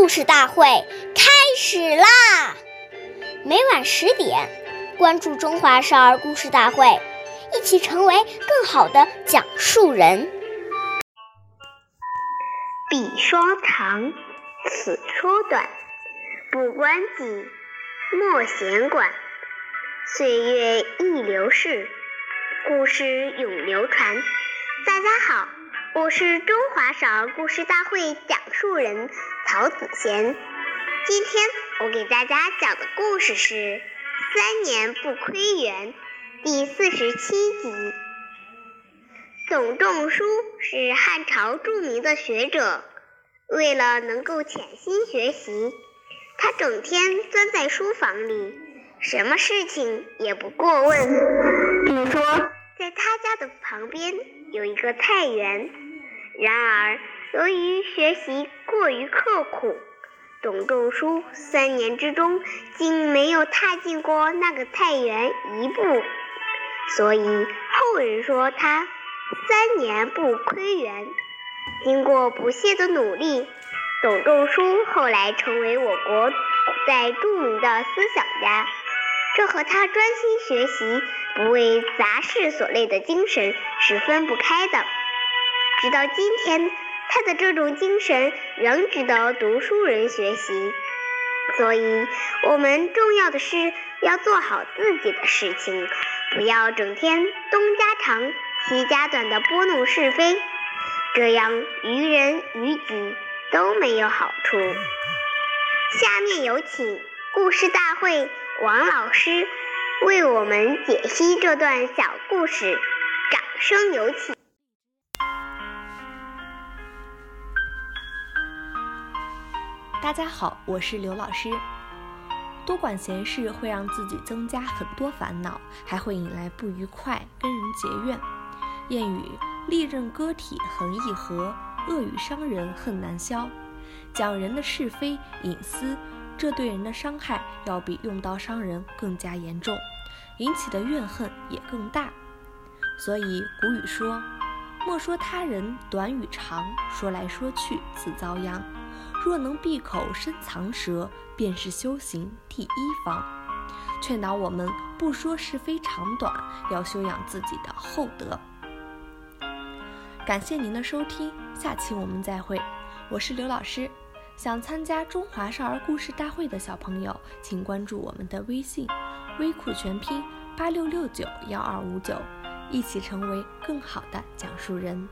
故事大会开始啦！每晚十点，关注《中华少儿故事大会》，一起成为更好的讲述人。笔说长，此说短，不关己，莫闲管。岁月易流逝，故事永流传。大家好，我是中华少儿故事大会讲述人曹子贤。今天我给大家讲的故事是《三年不窥园》第四十七集。董仲舒是汉朝著名的学者，为了能够潜心学习，他整天钻在书房里。什么事情也不过问。比如说，在他家的旁边有一个菜园，然而由于学习过于刻苦，董仲舒三年之中竟没有踏进过那个菜园一步，所以后人说他三年不窥园。经过不懈的努力，董仲舒后来成为我国古代著名的思想家。这和他专心学习、不为杂事所累的精神是分不开的。直到今天，他的这种精神仍值得读书人学习。所以，我们重要的是要做好自己的事情，不要整天东家长西家短的拨弄是非，这样于人于己都没有好处。下面有请故事大会。王老师为我们解析这段小故事，掌声有请。大家好，我是刘老师。多管闲事会让自己增加很多烦恼，还会引来不愉快，跟人结怨。谚语：利刃割体恒易合，恶语伤人恨难消。讲人的是非隐私。这对人的伤害要比用刀伤人更加严重，引起的怨恨也更大。所以古语说：“莫说他人短与长，说来说去自遭殃。若能闭口深藏舌，便是修行第一方。”劝导我们不说是非长短，要修养自己的厚德。感谢您的收听，下期我们再会。我是刘老师。想参加中华少儿故事大会的小朋友，请关注我们的微信“微库全拼八六六九幺二五九”，一起成为更好的讲述人。